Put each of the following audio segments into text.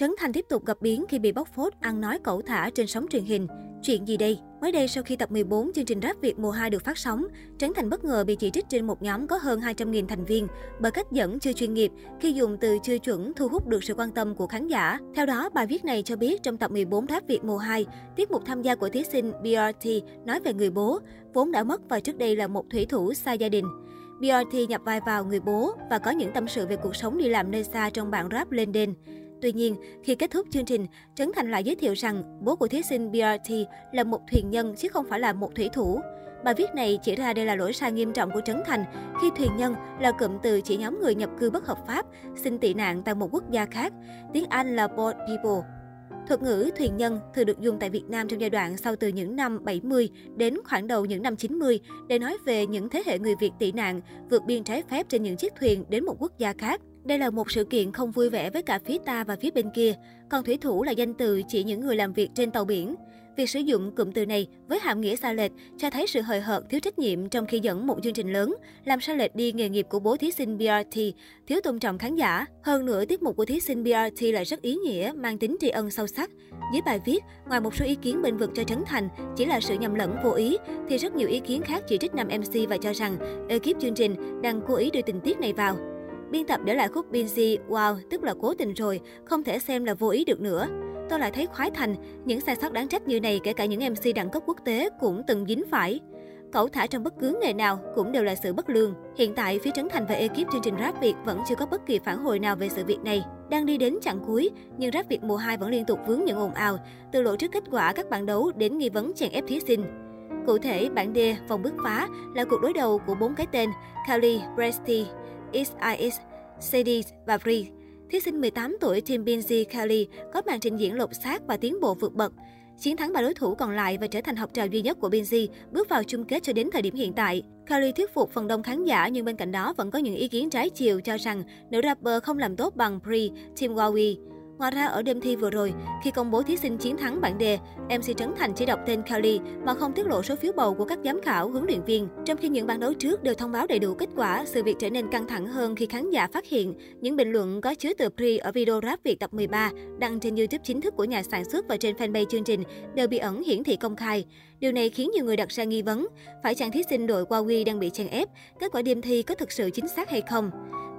Trấn Thành tiếp tục gặp biến khi bị bóc phốt ăn nói cẩu thả trên sóng truyền hình. Chuyện gì đây? Mới đây sau khi tập 14 chương trình Rap Việt mùa 2 được phát sóng, Trấn Thành bất ngờ bị chỉ trích trên một nhóm có hơn 200.000 thành viên bởi cách dẫn chưa chuyên nghiệp khi dùng từ chưa chuẩn thu hút được sự quan tâm của khán giả. Theo đó, bài viết này cho biết trong tập 14 Rap Việt mùa 2, tiết mục tham gia của thí sinh BRT nói về người bố, vốn đã mất và trước đây là một thủy thủ xa gia đình. BRT nhập vai vào người bố và có những tâm sự về cuộc sống đi làm nơi xa trong bản rap lên đên. Tuy nhiên, khi kết thúc chương trình, Trấn Thành lại giới thiệu rằng bố của thí sinh BRT là một thuyền nhân chứ không phải là một thủy thủ. Bài viết này chỉ ra đây là lỗi sai nghiêm trọng của Trấn Thành khi thuyền nhân là cụm từ chỉ nhóm người nhập cư bất hợp pháp, xin tị nạn tại một quốc gia khác. Tiếng Anh là boat people. Thuật ngữ thuyền nhân thường được dùng tại Việt Nam trong giai đoạn sau từ những năm 70 đến khoảng đầu những năm 90 để nói về những thế hệ người Việt tị nạn vượt biên trái phép trên những chiếc thuyền đến một quốc gia khác. Đây là một sự kiện không vui vẻ với cả phía ta và phía bên kia, còn thủy thủ là danh từ chỉ những người làm việc trên tàu biển. Việc sử dụng cụm từ này với hàm nghĩa xa lệch cho thấy sự hời hợt, thiếu trách nhiệm trong khi dẫn một chương trình lớn, làm sai lệch đi nghề nghiệp của bố thí sinh BRT, thiếu tôn trọng khán giả. Hơn nữa, tiết mục của thí sinh BRT lại rất ý nghĩa, mang tính tri ân sâu sắc. Dưới bài viết, ngoài một số ý kiến bên vực cho Trấn Thành chỉ là sự nhầm lẫn vô ý, thì rất nhiều ý kiến khác chỉ trích nam MC và cho rằng ekip chương trình đang cố ý đưa tình tiết này vào. Biên tập để lại khúc Binzy, wow, tức là cố tình rồi, không thể xem là vô ý được nữa. Tôi lại thấy khoái thành, những sai sót đáng trách như này kể cả những MC đẳng cấp quốc tế cũng từng dính phải. Cẩu thả trong bất cứ nghề nào cũng đều là sự bất lương. Hiện tại, phía Trấn Thành và ekip chương trình Rap Việt vẫn chưa có bất kỳ phản hồi nào về sự việc này. Đang đi đến chặng cuối, nhưng Rap Việt mùa 2 vẫn liên tục vướng những ồn ào, từ lộ trước kết quả các bạn đấu đến nghi vấn chèn ép thí sinh. Cụ thể, bảng D, vòng bứt phá là cuộc đối đầu của bốn cái tên Kali, Presti, XIX, Sadie và Bree. Thí sinh 18 tuổi Tim Binzi Kelly có màn trình diễn lột xác và tiến bộ vượt bậc. Chiến thắng ba đối thủ còn lại và trở thành học trò duy nhất của Binzi bước vào chung kết cho đến thời điểm hiện tại. Kelly thuyết phục phần đông khán giả nhưng bên cạnh đó vẫn có những ý kiến trái chiều cho rằng nữ rapper không làm tốt bằng Bree, Tim Wowie. Ngoài ra, ở đêm thi vừa rồi, khi công bố thí sinh chiến thắng bảng đề, MC Trấn Thành chỉ đọc tên Kelly mà không tiết lộ số phiếu bầu của các giám khảo, huấn luyện viên. Trong khi những bản đấu trước đều thông báo đầy đủ kết quả, sự việc trở nên căng thẳng hơn khi khán giả phát hiện những bình luận có chứa từ pre ở video rap Việt tập 13 đăng trên YouTube chính thức của nhà sản xuất và trên fanpage chương trình đều bị ẩn hiển thị công khai. Điều này khiến nhiều người đặt ra nghi vấn, phải chăng thí sinh đội Huawei đang bị chèn ép, kết quả đêm thi có thực sự chính xác hay không?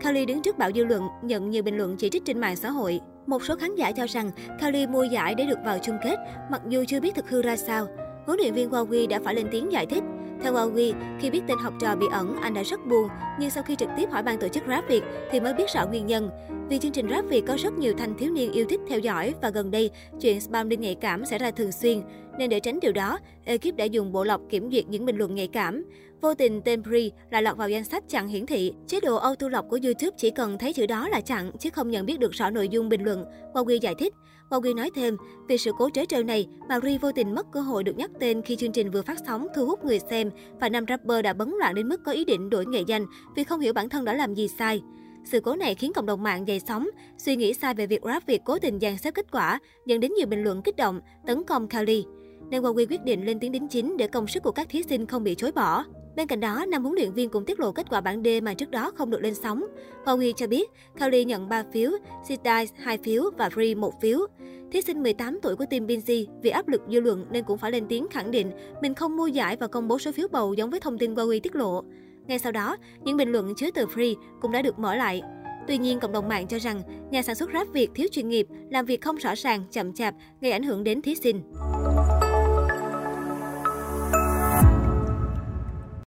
Kelly đứng trước bão dư luận, nhận nhiều bình luận chỉ trích trên mạng xã hội. Một số khán giả cho rằng Kali mua giải để được vào chung kết, mặc dù chưa biết thực hư ra sao. Huấn luyện viên Huawei đã phải lên tiếng giải thích. Theo Huawei, khi biết tên học trò bị ẩn, anh đã rất buồn. Nhưng sau khi trực tiếp hỏi ban tổ chức Rap Việt thì mới biết rõ nguyên nhân. Vì chương trình Rap Việt có rất nhiều thanh thiếu niên yêu thích theo dõi và gần đây, chuyện spam đinh nhạy cảm xảy ra thường xuyên. Nên để tránh điều đó, ekip đã dùng bộ lọc kiểm duyệt những bình luận nhạy cảm. Vô tình tên Pri lại lọt vào danh sách chặn hiển thị. Chế độ auto lọc của YouTube chỉ cần thấy chữ đó là chặn, chứ không nhận biết được rõ nội dung bình luận. Huawei giải thích. Huawei nói thêm, vì sự cố trớ trêu này mà Pri vô tình mất cơ hội được nhắc tên khi chương trình vừa phát sóng thu hút người xem và nam rapper đã bấn loạn đến mức có ý định đổi nghệ danh vì không hiểu bản thân đã làm gì sai. Sự cố này khiến cộng đồng mạng dậy sóng, suy nghĩ sai về việc rap Việt cố tình dàn xếp kết quả, dẫn đến nhiều bình luận kích động, tấn công Kali. Nên Huawei quyết định lên tiếng đính chính để công sức của các thí sinh không bị chối bỏ. Bên cạnh đó, năm huấn luyện viên cũng tiết lộ kết quả bảng D mà trước đó không được lên sóng. Huawei cho biết, Kali nhận 3 phiếu, Sitai 2 phiếu và Free 1 phiếu. Thí sinh 18 tuổi của team Binzi vì áp lực dư luận nên cũng phải lên tiếng khẳng định mình không mua giải và công bố số phiếu bầu giống với thông tin Huawei tiết lộ. Ngay sau đó, những bình luận chứa từ free cũng đã được mở lại. Tuy nhiên, cộng đồng mạng cho rằng nhà sản xuất rap Việt thiếu chuyên nghiệp, làm việc không rõ ràng, chậm chạp, gây ảnh hưởng đến thí sinh.